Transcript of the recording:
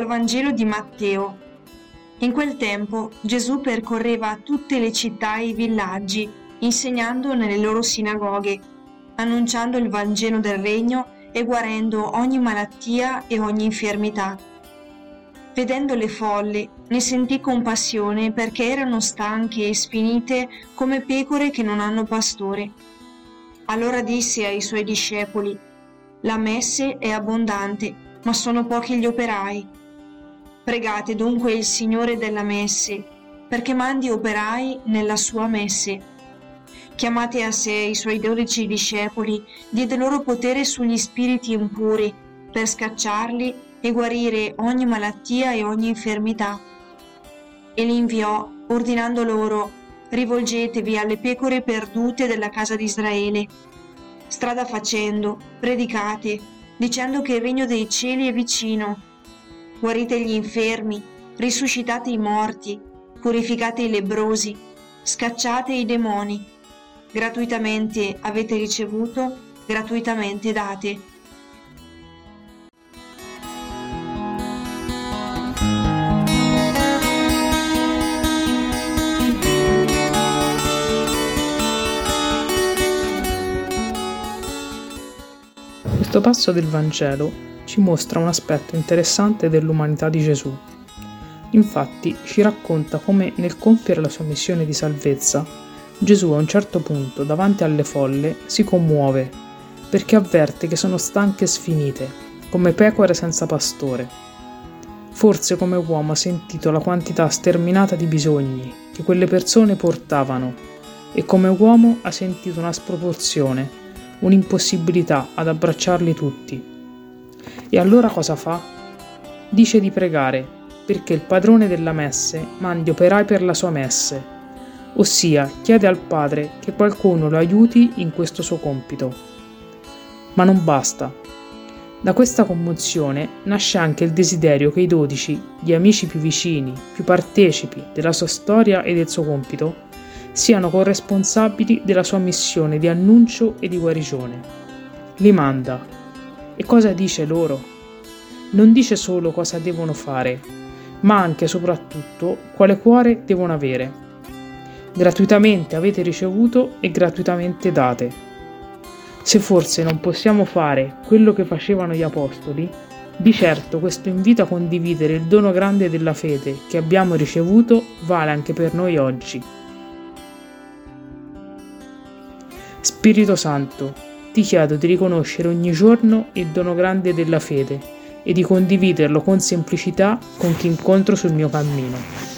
Dal Vangelo di Matteo. In quel tempo Gesù percorreva tutte le città e i villaggi, insegnando nelle loro sinagoghe, annunciando il Vangelo del Regno e guarendo ogni malattia e ogni infermità. Vedendo le folle, ne sentì compassione perché erano stanche e sfinite come pecore che non hanno pastore. Allora disse ai suoi discepoli, La messe è abbondante, ma sono pochi gli operai. Pregate dunque il Signore della messe, perché mandi operai nella sua messe. Chiamate a sé i suoi dodici discepoli, diede loro potere sugli spiriti impuri, per scacciarli e guarire ogni malattia e ogni infermità. E li inviò, ordinando loro, rivolgetevi alle pecore perdute della casa di Israele. Strada facendo, predicate, dicendo che il regno dei cieli è vicino guarite gli infermi, risuscitate i morti, purificate i lebrosi, scacciate i demoni. Gratuitamente avete ricevuto, gratuitamente date. Questo passo del Vangelo ci mostra un aspetto interessante dell'umanità di Gesù. Infatti ci racconta come nel compiere la sua missione di salvezza, Gesù a un certo punto davanti alle folle si commuove perché avverte che sono stanche e sfinite, come pecore senza pastore. Forse come uomo ha sentito la quantità sterminata di bisogni che quelle persone portavano e come uomo ha sentito una sproporzione, un'impossibilità ad abbracciarli tutti. E allora cosa fa? Dice di pregare perché il padrone della messe mandi operai per la sua messe, ossia chiede al Padre che qualcuno lo aiuti in questo suo compito. Ma non basta. Da questa commozione nasce anche il desiderio che i dodici, gli amici più vicini, più partecipi della sua storia e del suo compito, siano corresponsabili della sua missione di annuncio e di guarigione. Li manda e cosa dice loro? Non dice solo cosa devono fare, ma anche e soprattutto quale cuore devono avere. Gratuitamente avete ricevuto e gratuitamente date. Se forse non possiamo fare quello che facevano gli Apostoli, di certo questo invito a condividere il dono grande della fede che abbiamo ricevuto vale anche per noi oggi. Spirito Santo, ti chiedo di riconoscere ogni giorno il dono grande della fede e di condividerlo con semplicità con chi incontro sul mio cammino.